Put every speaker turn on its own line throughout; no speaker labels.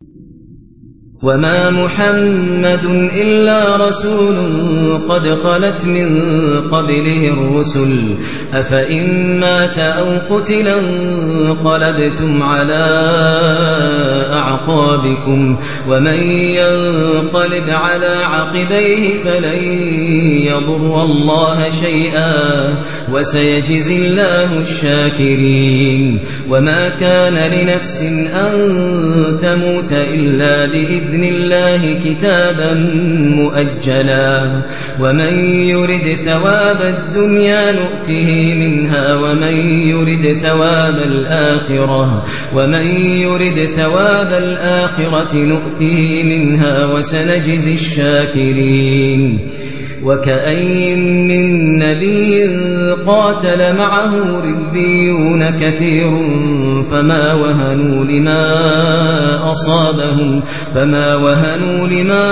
you وما محمد إلا رسول قد خلت من قبله الرسل أفإن مات أو قتل انقلبتم على أعقابكم ومن ينقلب على عقبيه فلن يضر الله شيئا وسيجزي الله الشاكرين وما كان لنفس أن تموت إلا بإذن بإذن الله كتابا مؤجلا. ومن يرد ثواب الدنيا نؤته منها ومن يرد ثواب الآخرة ومن يرد ثواب الآخرة نؤته منها وسنجزي الشاكرين. وكأي من نبي قاتل معه ربيون كثير فما وهنوا لما أصابهم فما وهنوا لما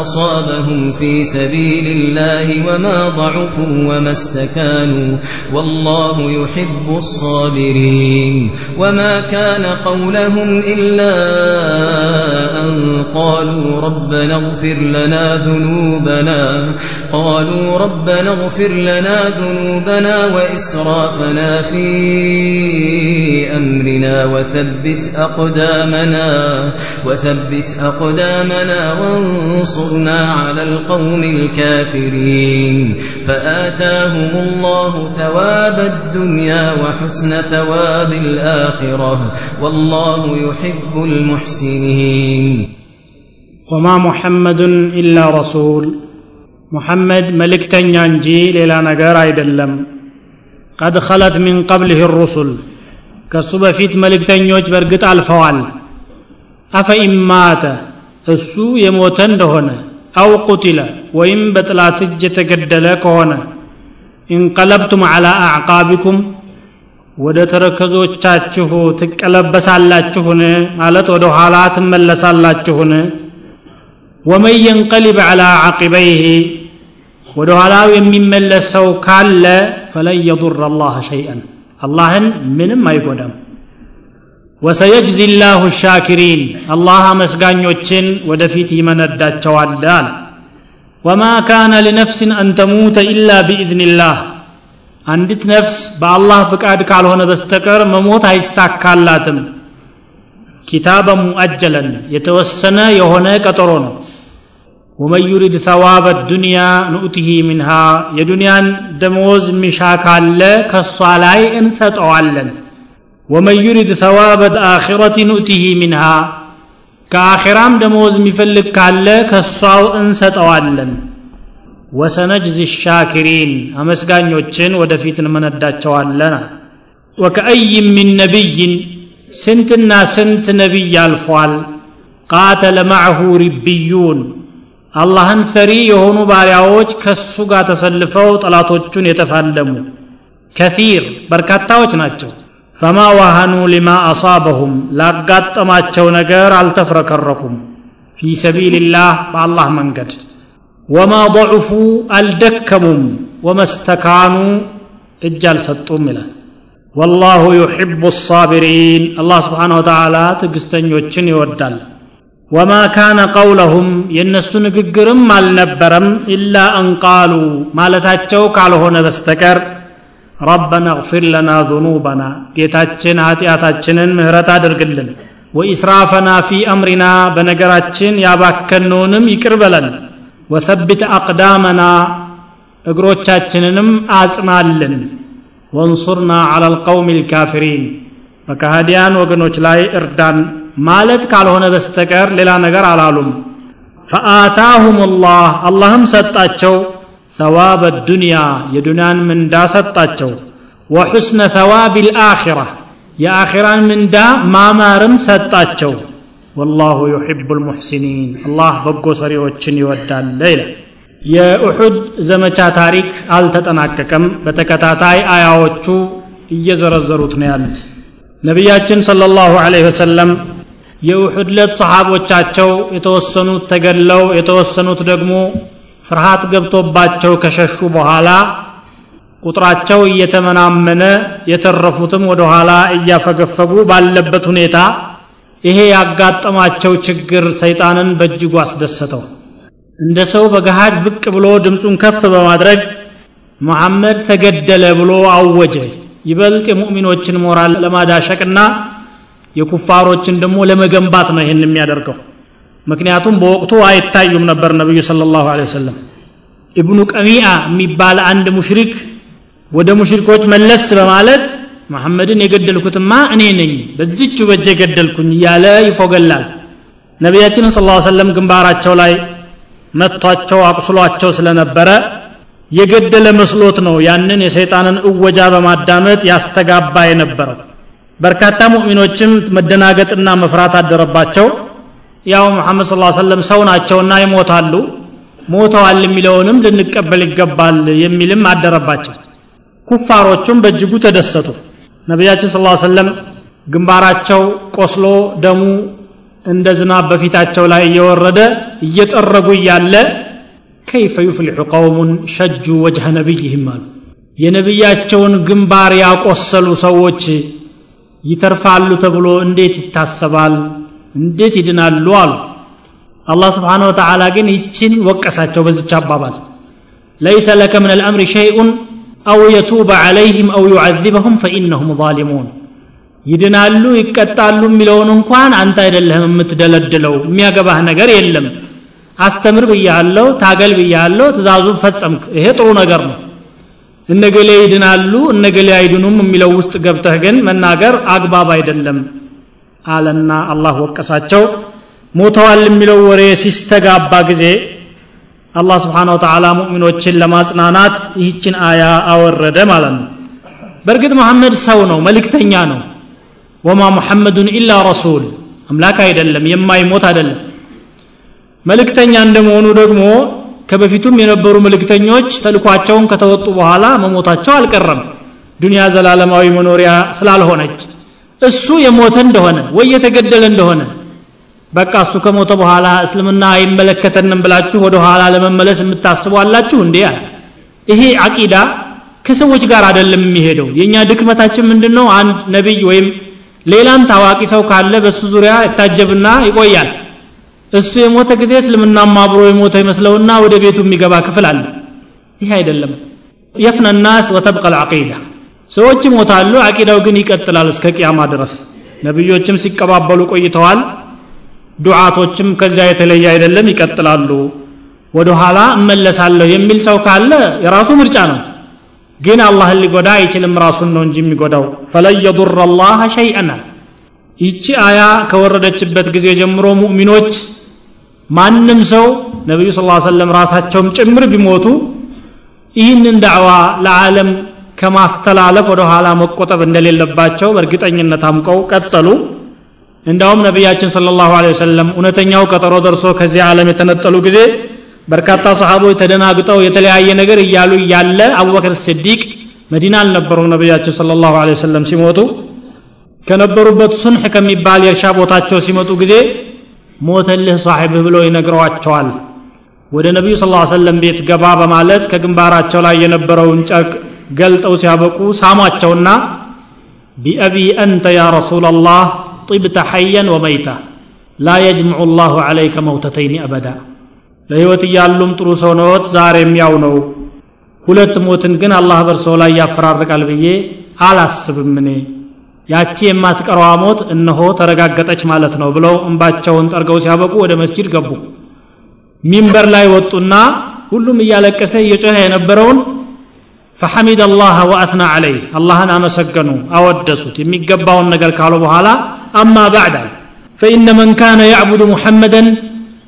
أصابهم في سبيل الله وما ضعفوا وما استكانوا والله يحب الصابرين وما كان قولهم إلا أن قالوا ربنا اغفر لنا ذنوبنا قالوا ربنا اغفر لنا ذنوبنا وإسرافنا في أمرنا وثبت أقدامنا وثبت أقدامنا وانصرنا على القوم الكافرين. فآتاهم الله ثواب الدنيا وحسن ثواب الآخرة والله يحب المحسنين.
وما محمد إلا رسول. محمد ملك تنجي للا نقار قد خلت من قبله الرسل. ከሱ በፊት መልእክተኞች በእርግጥ አልፈዋል። አፈኢማተ እሱ የሞተ እንደሆነ አው ቁቲለ? ወይም በጥላት እጅ የተገደለ ከሆነ እንቀለብቱም አላ አዕቃቢኩም? ወደ ተረከዞቻችሁ ትቀለበሳላችሁን? ማለት ወደ ኋላ ትመለሳላችሁን? ወመን የንቀሊብ አላ ዓቂበይህ? ወደ ኋላው የሚመለስ ሰው ካለ ፈለን የضር አላህ ሸይአን አላህን ምንም አይጎዳም። ወሰየጅዚ ላሁ ሻኪሪን አላህ አመስጋኞችን ወደፊት ይመነዳቸዋል አለ። ወማ ካነ ሊነፍስን አን ተሙተ ኢላ ቢኢዝኒላህ አንዲት ነፍስ በአላህ ፍቃድ ካልሆነ በስተቀር መሞት አይሳካላትም። كتابا مؤجلا የተወሰነ የሆነ ቀጠሮ ነው ومن يرد ثواب الدنيا نؤته منها የዱንያን ደመወዝ ሚሻ ካለ ከእሷ ላይ እንሰጠዋለን። ومن يرد ثواب الآخرة نؤته منها ከአኺራም ደመወዝ የሚፈልግ ካለ ከእሷው እንሰጠዋለን። ወሰነጅዚ ሻኪሪን አመስጋኞችን ወደፊት እንመነዳቸዋለን። ወከአይም ሚን ነቢይን ስንትና ስንት ነቢይ አልፏል። ቃተለ ማዕሁ ሪብዩን አላህን ፈሪ የሆኑ ባሪያዎች ከሱ ጋር ተሰልፈው ጠላቶቹን የተፋለሙ ከፊር በርካታዎች ናቸው። ፈማ ዋሃኑ ሊማ አሳበሁም ላጋጠማቸው ነገር አልተፍረከረኩም። ፊ ሰቢልላህ በአላህ መንገድ። ወማ ضعፉ አልደከሙም ወመስተካኑ እጅ አልሰጡም ይላል። ወላሁ ዩሕቡ ሳቢሪን አላህ ስብሓን ወተዓላ ትዕግስተኞችን ይወዳል ወማ ካነ ቀውለሁም የእነሱ ንግግርም አልነበረም ኢላ አንቃሉ ማለታቸው ካልሆነ በስተቀር ረበና እግፊር ለና ذኑበና ጌታችን ኃጢአታችንን ምህረት አድርግልን ወኢስራፈና ፊ አምሪና በነገራችን ያባከነውንም ይቅር በለን ወሰብት አቅዳመና እግሮቻችንንም አጽናልን ወንሱርና ዐላ ልቀውም ልካፊሪን በካህዲያን ወገኖች ላይ እርዳን مالت كالهون بستكر للا نغر على علوم فآتاهم الله اللهم ستاتشو ثواب الدنيا يدنان من دا ستاتشو وحسن ثواب الآخرة يا آخران من دا ما مارم ستاتشو والله يحب المحسنين الله بقو سري وچني ودى الليلة يا أحد زمچا تاريك آل تتناككم بتكتاتاي آيا وچو يزرزروتني نبياتنا صلى الله عليه وسلم የኡሑድ ለት ሰሓቦቻቸው የተወሰኑት ተገድለው የተወሰኑት ደግሞ ፍርሃት ገብቶባቸው ከሸሹ በኋላ ቁጥራቸው እየተመናመነ የተረፉትም ወደ ኋላ እያፈገፈጉ ባለበት ሁኔታ ይሄ ያጋጠማቸው ችግር ሰይጣንን በእጅጉ አስደሰተው። እንደ ሰው በገሃድ ብቅ ብሎ ድምፁን ከፍ በማድረግ መሐመድ ተገደለ ብሎ አወጀ። ይበልጥ የሙእሚኖችን ሞራል ለማዳሸቅና የኩፋሮችን ደግሞ ለመገንባት ነው ይህን የሚያደርገው። ምክንያቱም በወቅቱ አይታዩም ነበር ነቢዩ ስለ ላሁ ወሰለም። ኢብኑ ቀሚአ የሚባል አንድ ሙሽሪክ ወደ ሙሽሪኮች መለስ በማለት መሐመድን የገደልኩትማ እኔ ነኝ በዚቹ በጀ ገደልኩኝ እያለ ይፎገላል። ነቢያችንን ስ ሰለም ግንባራቸው ላይ መጥቷቸው አቁስሏቸው ስለነበረ የገደለ መስሎት ነው ያንን የሰይጣንን እወጃ በማዳመጥ ያስተጋባ የነበረው በርካታ ሙእሚኖችም መደናገጥና መፍራት አደረባቸው። ያው መሐመድ ስ ሰለም ሰው ናቸውና ይሞታሉ። ሞተዋል የሚለውንም ልንቀበል ይገባል የሚልም አደረባቸው። ኩፋሮቹም በእጅጉ ተደሰቱ። ነቢያችን ስ ሰለም ግንባራቸው ቆስሎ ደሙ እንደ ዝናብ በፊታቸው ላይ እየወረደ እየጠረጉ እያለ ከይፈ ዩፍሊሑ ቀውሙን ሸጁ ወጅሀ ነቢይህም አሉ። የነቢያቸውን ግንባር ያቆሰሉ ሰዎች ይተርፋሉ ተብሎ እንዴት ይታሰባል? እንዴት ይድናሉ አሉ። አላህ ስብሓን ወተዓላ ግን ይችን ወቀሳቸው በዝቻ አባባል። ለይሰ ለከ ምን አልአምሪ ሸይኡን አው የቱበ ዓለይህም አው ዩዓዚበሁም ፈኢነሁም ዛሊሙን ይድናሉ ይቀጣሉ የሚለውን እንኳን አንተ አይደለህም የምትደለድለው የሚያገባህ ነገር የለም። አስተምር ብያለሁ ታገል ብያለሁ ትእዛዙን ፈጸምክ። ይሄ ጥሩ ነገር ነው እነገሌ ይድናሉ እነገሌ አይድኑም የሚለው ውስጥ ገብተህ ግን መናገር አግባብ አይደለም አለና አላህ ወቀሳቸው። ሞተዋል የሚለው ወሬ ሲስተጋባ ጊዜ አላህ ስብሓን ወተዓላ ሙእሚኖችን ለማጽናናት ይህችን አያ አወረደ ማለት ነው። በእርግጥ መሐመድ ሰው ነው መልእክተኛ ነው። ወማ ሙሐመዱን ኢላ ረሱል አምላክ አይደለም የማይሞት አይደለም። መልእክተኛ እንደመሆኑ ደግሞ ከበፊቱም የነበሩ መልእክተኞች ተልኳቸውን ከተወጡ በኋላ መሞታቸው አልቀረም። ዱንያ ዘላለማዊ መኖሪያ ስላልሆነች እሱ የሞተ እንደሆነ ወይ የተገደለ እንደሆነ በቃ እሱ ከሞተ በኋላ እስልምና አይመለከተንም ብላችሁ ወደ ኋላ ለመመለስ የምታስቡ አላችሁ እንዴ? ይሄ አቂዳ ከሰዎች ጋር አይደለም የሚሄደው። የእኛ ድክመታችን ምንድን ነው አንድ ነቢይ ወይም ሌላም ታዋቂ ሰው ካለ በእሱ ዙሪያ ይታጀብና ይቆያል እሱ የሞተ ጊዜ እስልምናም አብሮ የሞተ ይመስለውና ወደ ቤቱ የሚገባ ክፍል አለ። ይህ አይደለም። የፍነ ናስ ወተብቀ ልዓቂዳ ሰዎች ይሞታሉ አቂዳው ግን ይቀጥላል እስከ ቅያማ ድረስ። ነቢዮችም ሲቀባበሉ ቆይተዋል ዱዓቶችም ከዚያ የተለየ አይደለም ይቀጥላሉ። ወደ ኋላ እመለሳለሁ የሚል ሰው ካለ የራሱ ምርጫ ነው። ግን አላህን ሊጎዳ አይችልም ራሱን ነው እንጂ የሚጎዳው። ፈለን የዱር አላህ ሸይአን ይቺ አያ ከወረደችበት ጊዜ ጀምሮ ሙእሚኖች ማንም ሰው ነቢዩ ስ ሰለም ራሳቸውም ጭምር ቢሞቱ ይህንን ዳዕዋ ለዓለም ከማስተላለፍ ወደ ኋላ መቆጠብ እንደሌለባቸው በእርግጠኝነት አምቀው ቀጠሉ። እንዳውም ነቢያችን ስለ ላሁ ወሰለም እውነተኛው ቀጠሮ ደርሶ ከዚህ ዓለም የተነጠሉ ጊዜ በርካታ ሰሓቦች ተደናግጠው የተለያየ ነገር እያሉ እያለ አቡበክር ስዲቅ መዲና አልነበሩም ነቢያችን ስለ ላሁ ወሰለም ሲሞቱ ከነበሩበት ስንሕ ከሚባል የእርሻ ቦታቸው ሲመጡ ጊዜ ሞተልህ ሳሒብህ ብሎ ይነግረዋቸዋል ወደ ነቢዩ ስ ሰለም ቤት ገባ በማለት ከግንባራቸው ላይ የነበረውን ጨርቅ ገልጠው ሲያበቁ ሳሟቸውና ቢአቢ አንተ ያ ረሱላ ላህ ሐየን ወመይታ ላ የጅምዑ ላሁ ዓለይከ መውተተይን አበዳ። ለሕይወት እያሉም ጥሩ ሰው ነዎት ዛሬም ያው ነው። ሁለት ሞትን ግን አላህ በእርሶ ላይ ያፈራርቃል ብዬ አላስብም እኔ ያቺ የማትቀረዋ ሞት እነሆ ተረጋገጠች ማለት ነው ብለው እንባቸውን ጠርገው ሲያበቁ ወደ መስጂድ ገቡ። ሚንበር ላይ ወጡና ሁሉም እያለቀሰ እየጮኸ የነበረውን ፈሐሚድ አላህ ወአትና አለይህ አላህን አመሰገኑ አወደሱት። የሚገባውን ነገር ካሉ በኋላ አማ ባዕድ አለ። ፈኢነ መን ካነ ያዕቡዱ ሙሐመደን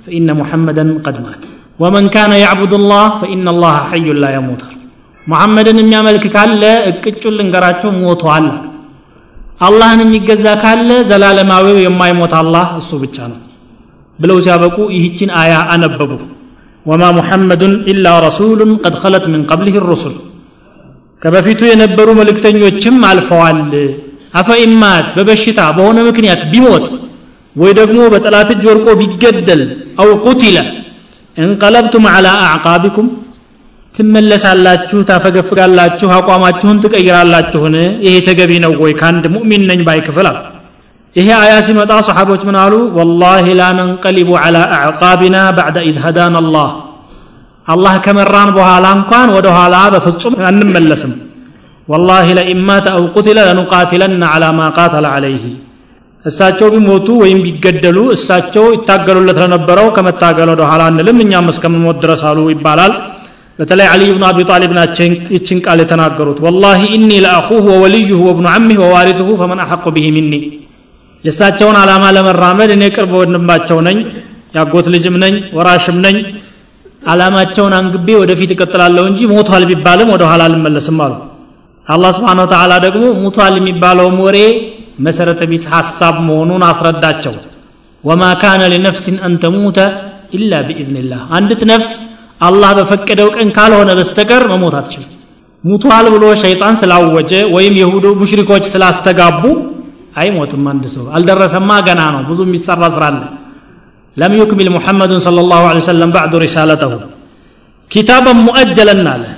ፈኢነ ሙሐመደን ቀድ ማት። ወመን ካነ ያዕቡዱ ላህ ፈኢነ ላህ ሐዩን ላ የሙት ሙሐመድን የሚያመልክ ካለ እቅጩን ልንገራቸው ሞቷል አላህን የሚገዛ ካለ ዘላለማዊው የማይሞት አላህ እሱ ብቻ ነው ብለው ሲያበቁ ይህችን አያ አነበቡ። ወማ ሙሐመዱን ኢላ ረሱሉን ቀድ ኸለት ምን ቀብሊህ ሩሱል። ከበፊቱ የነበሩ መልእክተኞችም አልፈዋል። አፈኢማት በበሽታ በሆነ ምክንያት ቢሞት ወይ ደግሞ በጠላት እጅ ወድቆ ቢገደል أو قتل انقلبتم على أعقابكم ትመለሳላችሁ ታፈገፍጋላችሁ አቋማችሁን ትቀይራላችሁን? ይሄ ተገቢ ነው ወይ? ከአንድ ሙእሚን ነኝ ባይ ክፍል አሉ ይሄ አያ ሲመጣ ሰሓቦች ምን አሉ? والله لا ننقلب على أعقابنا بعد إذ هدانا الله አላህ ከመራን በኋላ እንኳን ወደ ኋላ በፍጹም አንመለስም። والله لئن مات أو قتل لنقاتلن على ما قاتل عليه እሳቸው ቢሞቱ ወይም ቢገደሉ እሳቸው ይታገሉለት ለነበረው ከመታገል ወደ ኋላ አንልም እኛም እስከምሞት ድረስ አሉ ይባላል በተለይ አሊ ብኑ አቢ ጣሊብ ናቸው ይችን ቃል የተናገሩት። والله إني لأخوه ووليه وابن عمه ووارثه فمن أحق به مني። የእሳቸውን ዓላማ ለመራመድ እኔ ቅርብ ወንድማቸው ነኝ ያጎት ልጅም ነኝ ወራሽም ነኝ። ዓላማቸውን አንግቤ ወደፊት እቀጥላለሁ እንጂ ሞቷል ቢባልም ወደ ኋላ አልመለስም አሉ። አላህ ስብሓን ወተዓላ ደግሞ ሙቷል የሚባለውም ወሬ መሰረተ ቢስ ሐሳብ መሆኑን አስረዳቸው። ወማ ካነ ሊነፍሲን አን ተሙተ ኢላ ቢኢዝኒላህ። አንዲት ነፍስ الله بفكده وكان قاله أنا بستكر ما موت هاتش مطالب له شيطان سلاو وجه ويم يهود مشرك وجه سلا استقابو أي موت من دسو. الدرس ما قنانو بزو ميسر رزران. لم يكمل محمد صلى الله عليه وسلم بعد رسالته. كتابا مؤجلا ناله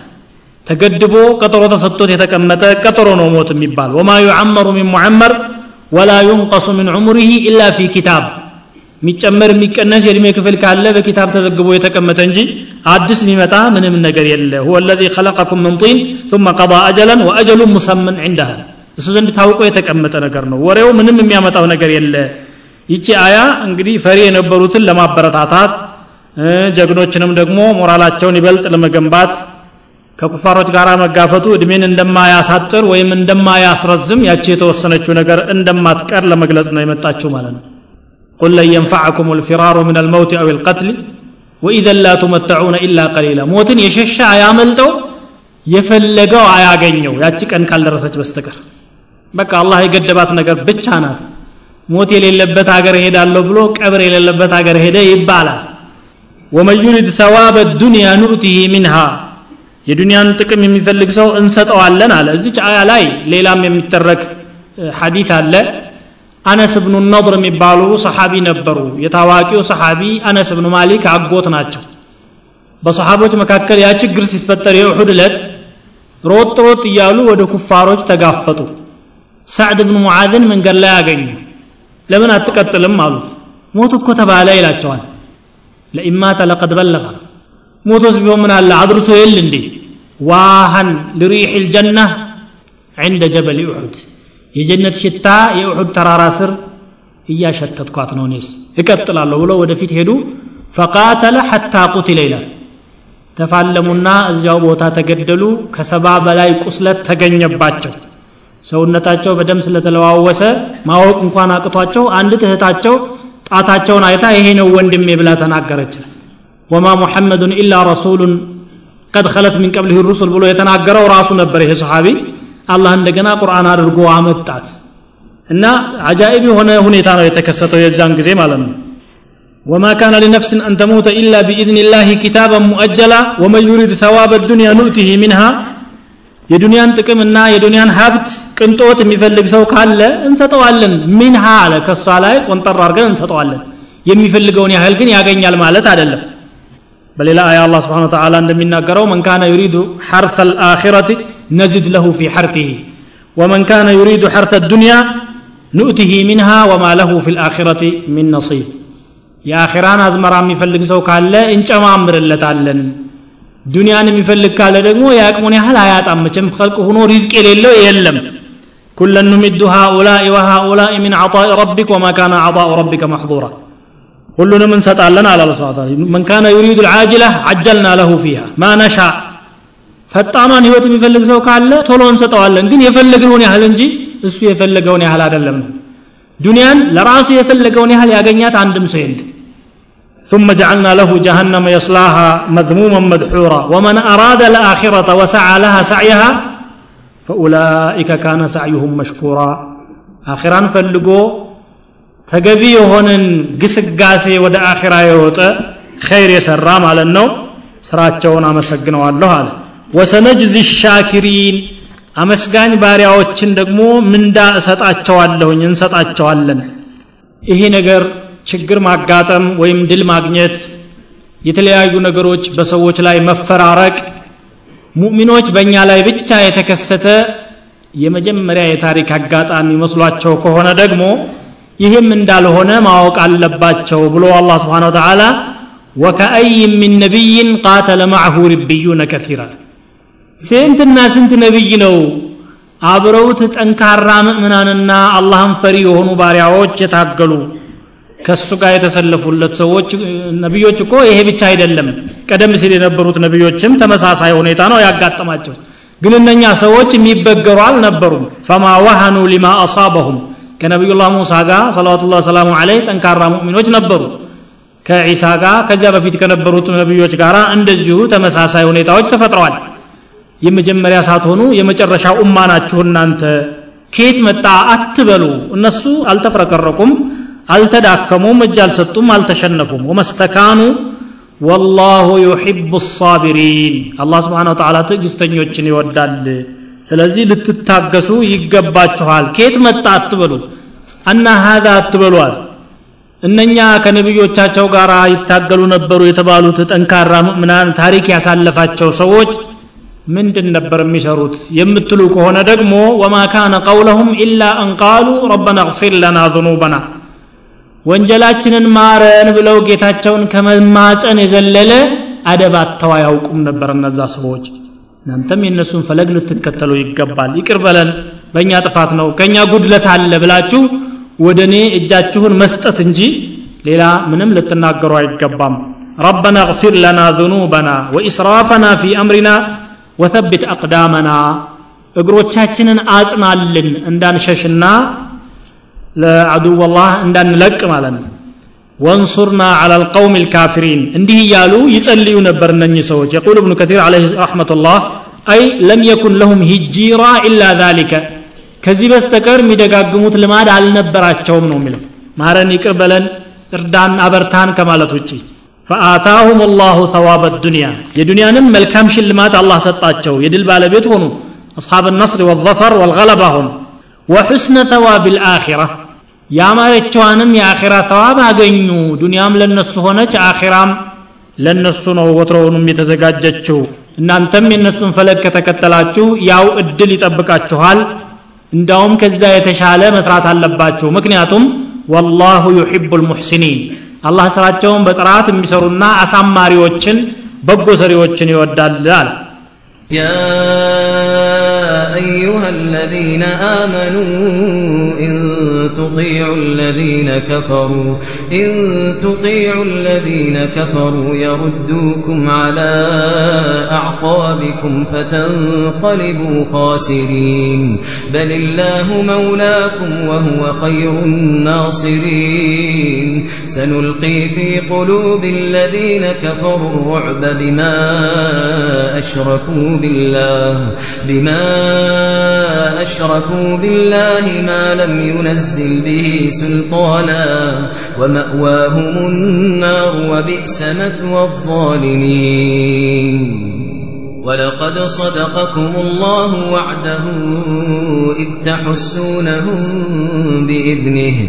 تقدبو قطرو تسطوت يتكمت قطرو نوموت مبال وما يعمر من معمر ولا ينقص من عمره إلا في كتاب. የሚጨመር የሚቀነስ የእድሜ ክፍል ካለ በኪታብ ተዘግቦ የተቀመጠ እንጂ አዲስ የሚመጣ ምንም ነገር የለ ሁወ ለዚ ኸለቀኩም ምን ጢን ثم قضى أجلا وأجل مسمى عنده እሱ ዘንድ ታውቆ የተቀመጠ ነገር ነው ወሬው ምንም የሚያመጣው ነገር የለ ይቺ አያ እንግዲህ ፈሪ የነበሩትን ለማበረታታት ጀግኖችንም ደግሞ ሞራላቸውን ይበልጥ ለመገንባት ከኩፋሮች ጋር መጋፈቱ እድሜን እንደማያሳጥር ወይም እንደማያስረዝም ያቺ የተወሰነችው ነገር እንደማትቀር ለመግለጽ ነው የመጣችው ማለት ነው قل لن ينفعكم الفرار من الموت أو القتل وإذا لا تمتعون إلا قليلا موتن يشش አያመልጠው የፈለገው አያገኘው ያቺ ቀን ካልደረሰች በስተቀር በቃ አላህ የገደባት ነገር ብቻ ናት ሞት የሌለበት ሀገር ሄዳለሁ ብሎ ቀብር የሌለበት ሀገር ሄደ ይባላል ወመን ዩሪድ ሰዋበ ዱንያ ኑእቲህ ሚንሃ የዱንያን ጥቅም የሚፈልግ ሰው እንሰጠዋለን አለ እዚች አያ ላይ ሌላም የሚተረክ ሐዲት አለ አነስ ብኑ ነضር የሚባሉ ሰሓቢ ነበሩ። የታዋቂው ሰሓቢ አነስ ብኑ ማሊክ አጎት ናቸው። በሰሓቦች መካከል ያ ችግር ሲፈጠር የኡሑድ ዕለት ሮጥ ሮጥ እያሉ ወደ ኩፋሮች ተጋፈጡ። ሳዕድ ብኑ ሙዓዝን መንገድ ላይ አገኙ። ለምን አትቀጥልም አሉት ሞት እኮ ተባለ ይላቸዋል። ለኢማተ ለቀድ በለቀ። ሞቶስ ቢሆን ምን አለ? አድርሶ የል እንዴ? ዋሃን ልሪሕ ልጀና ዕንደ ጀበል ኡሑድ የጀነት ሽታ የኡሑድ ተራራ ስር እያሸተትኳት ነው እኔስ እቀጥላለሁ ብለው ወደፊት ሄዱ። ፈቃተለ ሐታ ቁትለ ይላል። ተፋለሙና እዚያው ቦታ ተገደሉ። ከሰባ በላይ ቁስለት ተገኘባቸው። ሰውነታቸው በደም ስለተለዋወሰ ማወቅ እንኳን አቅቷቸው አንድ እህታቸው ጣታቸውን አይታ ይሄ ነው ወንድሜ ብላ ተናገረች። ወማ ሙሐመዱን ኢላ ረሱሉን ቀድ ኸለት ሚን ቀብሊህ ሩሱል ብሎ የተናገረው ራሱ ነበር ይሄ ሰሓቢ አላህ እንደገና ቁርአን አድርጎ አመጣት። እና አጃኢብ የሆነ ሁኔታ ነው የተከሰተው የዛን ጊዜ ማለት ነው። وما كان لنفس أن تموت إلا بإذن الله كتابا مؤجلا ومن يرد ثواب الدنيا نؤته منها። የዱንያን ጥቅምና የዱንያን ሀብት ቅንጦት የሚፈልግ ሰው ካለ እንሰጠዋለን منها አለ። ከእሷ ላይ ቆንጠር አድርገን እንሰጠዋለን። የሚፈልገውን ያህል ግን ያገኛል ማለት አይደለም። በሌላ አያ አላህ سبحانه وتعالى እንደሚናገረው من كان يريد حرث الآخرة نزد له في حرثه. ومن كان يريد حرث الدنيا نؤته منها وما له في الآخرة من نصيب. የአኼራን አዝመራ የሚፈልግ دنيا ካለ እንጨማምርለታለን ዱንያን የሚፈልግ ካለ ደግሞ የአቅሙን ያህል አያጣም መቼም ከልቅ ሆኖ ሪዝቅ የሌለው የለም كلا نمد هؤلاء وهؤلاء من عطاء ربك وما كان عطاء ربك محظورا. كلنا من ستعلنا على الله من كان يريد العاجلة عجلنا له فيها. ما نشاء. ፈጣኗን ህይወት የሚፈልግ ሰው ካለ ቶሎ እንሰጠዋለን ግን የፈለግነውን ያህል እንጂ እሱ የፈለገውን ያህል አይደለም ነው ዱንያን ለራሱ የፈለገውን ያህል ያገኛት አንድም ሰው የለም ثم جعلنا له جهنم يصلاها مذموما مدحورا ومن أراد الآخرة وسعى لها سعيها فأولئك كان سعيهم مشكورا آخران فلقو ተገቢ የሆነን ግስጋሴ ወደ አኺራ የወጠ ኸይር የሰራ ማለት ነው ስራቸውን አመሰግነዋለሁ አለ ወሰነጅዚ ሻኪሪን አመስጋኝ ባሪያዎችን ደግሞ ምንዳ እሰጣቸዋለሁኝ እንሰጣቸዋለን። ይሄ ነገር ችግር ማጋጠም ወይም ድል ማግኘት የተለያዩ ነገሮች በሰዎች ላይ መፈራረቅ ሙእሚኖች በእኛ ላይ ብቻ የተከሰተ የመጀመሪያ የታሪክ አጋጣሚ መስሏቸው ከሆነ ደግሞ ይህም እንዳልሆነ ማወቅ አለባቸው ብሎ አላህ ስብሓን ወተዓላ ወከአይ ምን ነቢይን ቃተለ ማዕሁ ርብዩነ ከሲራ ስንትና ስንት ነቢይ ነው? አብረውት ጠንካራ ምእምናንና አላህን ፈሪ የሆኑ ባሪያዎች የታገሉ። ከሱ ጋር የተሰለፉለት ሰዎች ነቢዮች እኮ ይሄ ብቻ አይደለም። ቀደም ሲል የነበሩት ነቢዮችም ተመሳሳይ ሁኔታ ነው ያጋጠማቸው። ግን እነኛ ሰዎች የሚበገሩ አልነበሩም። ፈማ ወሃኑ ሊማ አሳበሁም። ከነቢዩላህ ሙሳ ጋር ሰለዋቱላህ ሰላሙ አለይህ ጠንካራ ሙእሚኖች ነበሩ። ከዒሳ ጋር ከዚያ በፊት ከነበሩት ነቢዮች ጋር እንደዚሁ ተመሳሳይ ሁኔታዎች ተፈጥረዋል የመጀመሪያ ሳትሆኑ የመጨረሻ ኡማ ናችሁ እናንተ። ከየት መጣ? አትበሉ። እነሱ አልተፍረከረቁም አልተዳከሙም እጅ አልሰጡም አልተሸነፉም። ወመስተካኑ ወላሁ ዩሕቡ ሳቢሪን አላህ ስብሓን ወተዓላ ትዕግስተኞችን ይወዳል። ስለዚህ ልትታገሱ ይገባችኋል። ከየት መጣ? አትበሉ። አና ሀዛ አትበሏል እነኛ ከነቢዮቻቸው ጋር ይታገሉ ነበሩ የተባሉት ጠንካራ ምእምናን ታሪክ ያሳለፋቸው ሰዎች ምንድን ነበር የሚሰሩት የምትሉ ከሆነ ደግሞ ወማ ካነ ቀውለሁም ኢላ አንቃሉ ረበና እግፊር ለና ዝኑበና ወንጀላችንን ማረን ብለው ጌታቸውን ከመማፀን የዘለለ አደብ አጥተው አያውቁም ነበር እነዛ ሰዎች። እናንተም የእነሱን ፈለግ ልትከተሉ ይገባል። ይቅር በለን በእኛ ጥፋት ነው ከእኛ ጉድለት አለ ብላችሁ ወደ እኔ እጃችሁን መስጠት እንጂ ሌላ ምንም ልትናገሩ አይገባም። ረበና እግፊር ለና ዝኑበና ወኢስራፈና ፊ አምሪና ወተቢት አቅዳመና እግሮቻችንን አጽናልን እንዳንሸሽና ለአዱው ላህ እንዳንለቅ ማለት ነው። ወንሱርና አላ ልቀውም ልካፊሪን እንዲህ እያሉ ይጸልዩ ነበር እነኚህ ሰዎች። የቁል እብኑ ከቲር ለ ረሕመቱላህ አይ ለም የኩን ለሁም ሂጂራ ኢላ ዛሊከ ከዚህ በስተቀር የሚደጋግሙት ልማድ አልነበራቸውም ነው የሚለው። ማረን ይቅር በለን እርዳን አበርታን ከማለት ውጭ ፈአታሁም ላሁ ሰዋበ ዱንያ። የዱንያንም መልካም ሽልማት አላህ ሰጣቸው። የድል ባለቤት ሆኑ። አስሓብ ነስር ወዘፈር ወልገለባ ሆኑ። ወሑስነ ተዋብ ልአኺራ። ያማረችዋንም የአኺራ ተዋብ አገኙ። ዱንያም ለነሱ ሆነች አኺራም ለነሱ ነው ወትሮውንም የተዘጋጀችው። እናንተም የእነሱን ፈለግ ከተከተላችሁ ያው እድል ይጠብቃችኋል። እንዳውም ከዛ የተሻለ መስራት አለባችሁ። ምክንያቱም ወላሁ ዩሕቡ ልሙሕሲኒን አላህ ስራቸውን በጥራት የሚሰሩና አሳማሪዎችን በጎ ሰሪዎችን ይወዳል አለ
يا أيها الذين آمنوا إن تطيعوا الذين كفروا إن تطيعوا الذين كفروا يردوكم على أعقابكم فتنقلبوا خاسرين. بل الله مولاكم وهو خير الناصرين. سنلقي في قلوب الذين كفروا الرعب بما أشركوا بالله بما أشركوا بالله ما لم ينزل به سلطانا ومأواهم النار وبئس مثوى الظالمين. ولقد صدقكم الله وعده إذ تحسونهم بإذنه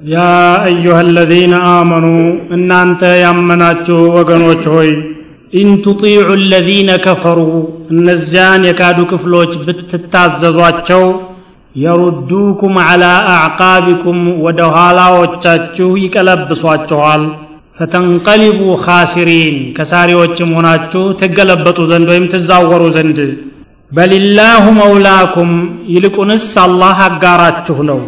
يا أيها الذين آمنوا እናንተ ያመናችሁ ወገኖች ሆይ إن تطيعوا الذين كفروا እነዚያን የካዱ ክፍሎች ብትታዘዟቸው የሩዱኩም ዐላ አዕቃቢኩም ወደ ኋላዎቻችሁ ይቀለብሷችኋል። ፈተንቀሊቡ ካሲሪን ከሳሪዎችም ሆናችሁ ትገለበጡ ዘንድ ወይም ትዛወሩ ዘንድ። በሊላሁ መውላኩም ይልቁንስ አላህ አጋራችሁ ነው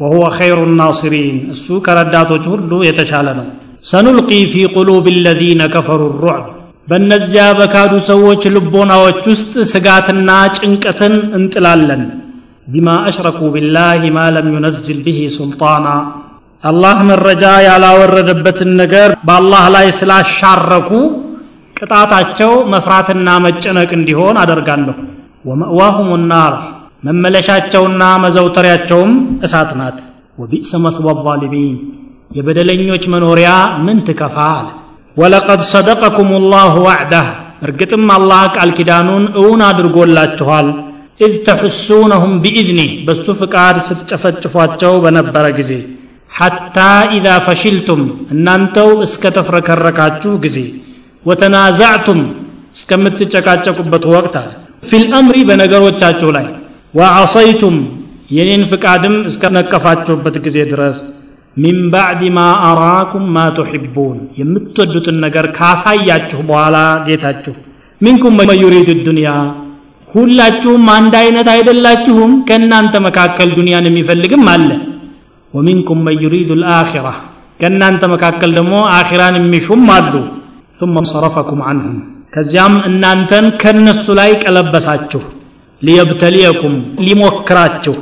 وهو خير الناصرين እሱ ከረዳቶች ሁሉ የተሻለ ነው ሰኑልቂ ፊ ቁሉብ الذين كفروا الرعب በእነዚያ በካዱ ሰዎች ልቦናዎች ውስጥ ስጋትና ጭንቀትን እንጥላለን ቢማ አሽረኩ ቢላህ ማ ለም ዩነዝል ብሂ ሱልጣና አላህ መረጃ ያላወረደበትን ነገር በአላህ ላይ ስላሻረኩ ቅጣታቸው መፍራትና መጨነቅ እንዲሆን አደርጋለሁ ወመእዋሁም ናር መመለሻቸውና መዘውተሪያቸውም እሳት ናት። ወቢእሰ መስወ ዛሊሚን የበደለኞች መኖሪያ ምን ትከፋ አለ ወለቀድ ሰደቀኩም ላሁ ዋዕዳህ እርግጥም አላህ ቃል ኪዳኑን እውን አድርጎላችኋል። إذ تحسونهم بإذنه በሱ ፍቃድ ስትጨፈጭፏቸው በነበረ ጊዜ። حتى إذا فشلتم እናንተው እስከ ተፍረከረካችሁ ጊዜ። وتنازعتم እስከምትጨቃጨቁበት ወቅት አለ። في الأمر በነገሮቻችሁ ላይ ወዐሰይቱም የኔን ፍቃድም እስከነቀፋችሁበት ጊዜ ድረስ ሚን ባዕድ ማ አራኩም ማ ቱሒቡን የምትወዱትን ነገር ካሳያችሁ በኋላ ጌታችሁ ሚንኩም መን ዩሪዱ ዱንያ ሁላችሁም አንድ አይነት አይደላችሁም ከእናንተ መካከል ዱንያን የሚፈልግም አለ ወሚንኩም መን ዩሪዱ ልአኪራ ከእናንተ መካከል ደግሞ አኺራን የሚሹም አሉ ثم صرفكم عنهم ከዚያም እናንተን ከነሱ ላይ ቀለበሳችሁ ليبتليكم ሊሞክራችሁ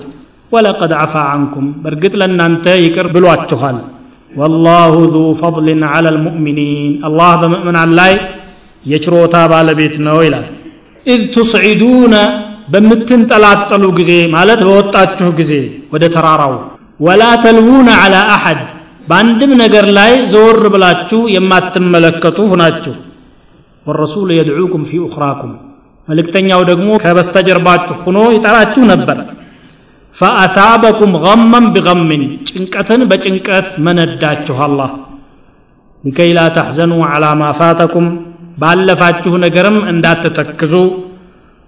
ولقد عفا عنكم በእርግጥ ለእናንተ ይቅር ብሏችኋል والله ذو فضل على المؤمنين አላህ በምእምናን ላይ የችሮታ ባለቤት ነው ይላል إذ تصعدون በምትንጠላጠሉ ጊዜ ማለት በወጣችሁ ጊዜ ወደ ተራራው ولا تلوون على أحد በአንድም ነገር ላይ ዘወር ብላችሁ የማትመለከቱ ሁናችሁ والرسول يدعوكم في أخراكم መልእክተኛው ደግሞ ከበስተጀርባችሁ ሆኖ ይጠራችሁ ነበር። ፈአታበኩም ገመን ቢገምን ጭንቀትን በጭንቀት መነዳችሁ አላህ። ሊከይ ላ ተሕዘኑ ዐላ ማ ፋተኩም ባለፋችሁ ነገርም እንዳትተክዙ።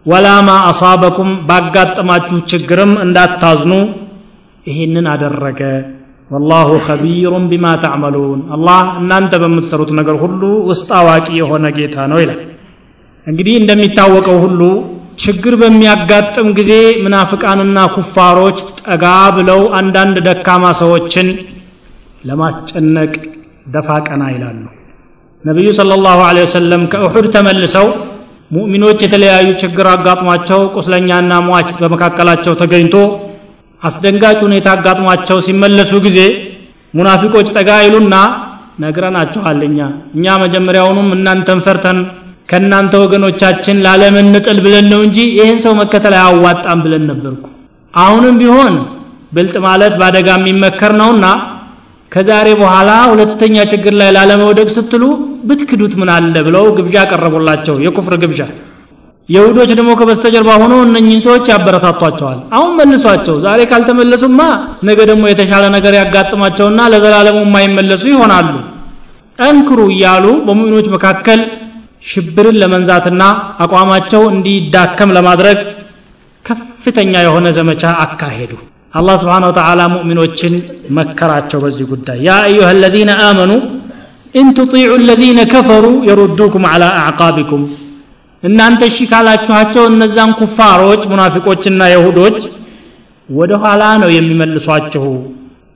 ወላ ማ አሳበኩም ባጋጠማችሁ ችግርም እንዳታዝኑ። ይህንን አደረገ። ወላሁ ኸቢሩን ቢማ ተዕመሉን። አላህ እናንተ በምትሰሩት ነገር ሁሉ ውስጥ አዋቂ የሆነ ጌታ ነው ይላል እንግዲህ እንደሚታወቀው ሁሉ ችግር በሚያጋጥም ጊዜ ምናፍቃንና ኩፋሮች ጠጋ ብለው አንዳንድ ደካማ ሰዎችን ለማስጨነቅ ደፋ ቀና ይላሉ። ነቢዩ ስለ ላሁ ወሰለም ከእሑድ ተመልሰው ሙእሚኖች የተለያዩ ችግር አጋጥሟቸው ቁስለኛና ሟች በመካከላቸው ተገኝቶ አስደንጋጭ ሁኔታ አጋጥሟቸው ሲመለሱ ጊዜ ሙናፊቆች ጠጋ ይሉና ነግረናችኋል እኛ። እኛ መጀመሪያውኑም እናንተን ፈርተን ከእናንተ ወገኖቻችን ላለመንጥል ብለን ነው እንጂ ይህን ሰው መከተል አያዋጣም ብለን ነበርኩ። አሁንም ቢሆን ብልጥ ማለት በአደጋ የሚመከር ነውና ከዛሬ በኋላ ሁለተኛ ችግር ላይ ላለመውደቅ ስትሉ ብትክዱት ምን አለ ብለው ግብዣ ቀረቡላቸው የኩፍር ግብዣ። የሁዶች ደግሞ ከበስተጀርባ ሆኖ እነኝህን ሰዎች ያበረታቷቸዋል። አሁን መልሷቸው። ዛሬ ካልተመለሱማ ነገ ደግሞ የተሻለ ነገር ያጋጥማቸውና ለዘላለሙ የማይመለሱ ይሆናሉ። ጠንክሩ እያሉ በሙእሚኖች መካከል ሽብርን ለመንዛትና አቋማቸው እንዲዳከም ለማድረግ ከፍተኛ የሆነ ዘመቻ አካሄዱ። አላህ سبحانه وتعالى ሙእሚኖችን መከራቸው በዚህ ጉዳይ። يا أيها الذين آمنوا إن تطيعوا الذين كفروا يردوكم على أعقابكم። እናንተ እሺ ካላችኋቸው እነዛን ኩፋሮች ሙናፊቆችና የሁዶች ወደ ኋላ ነው የሚመልሷችሁ።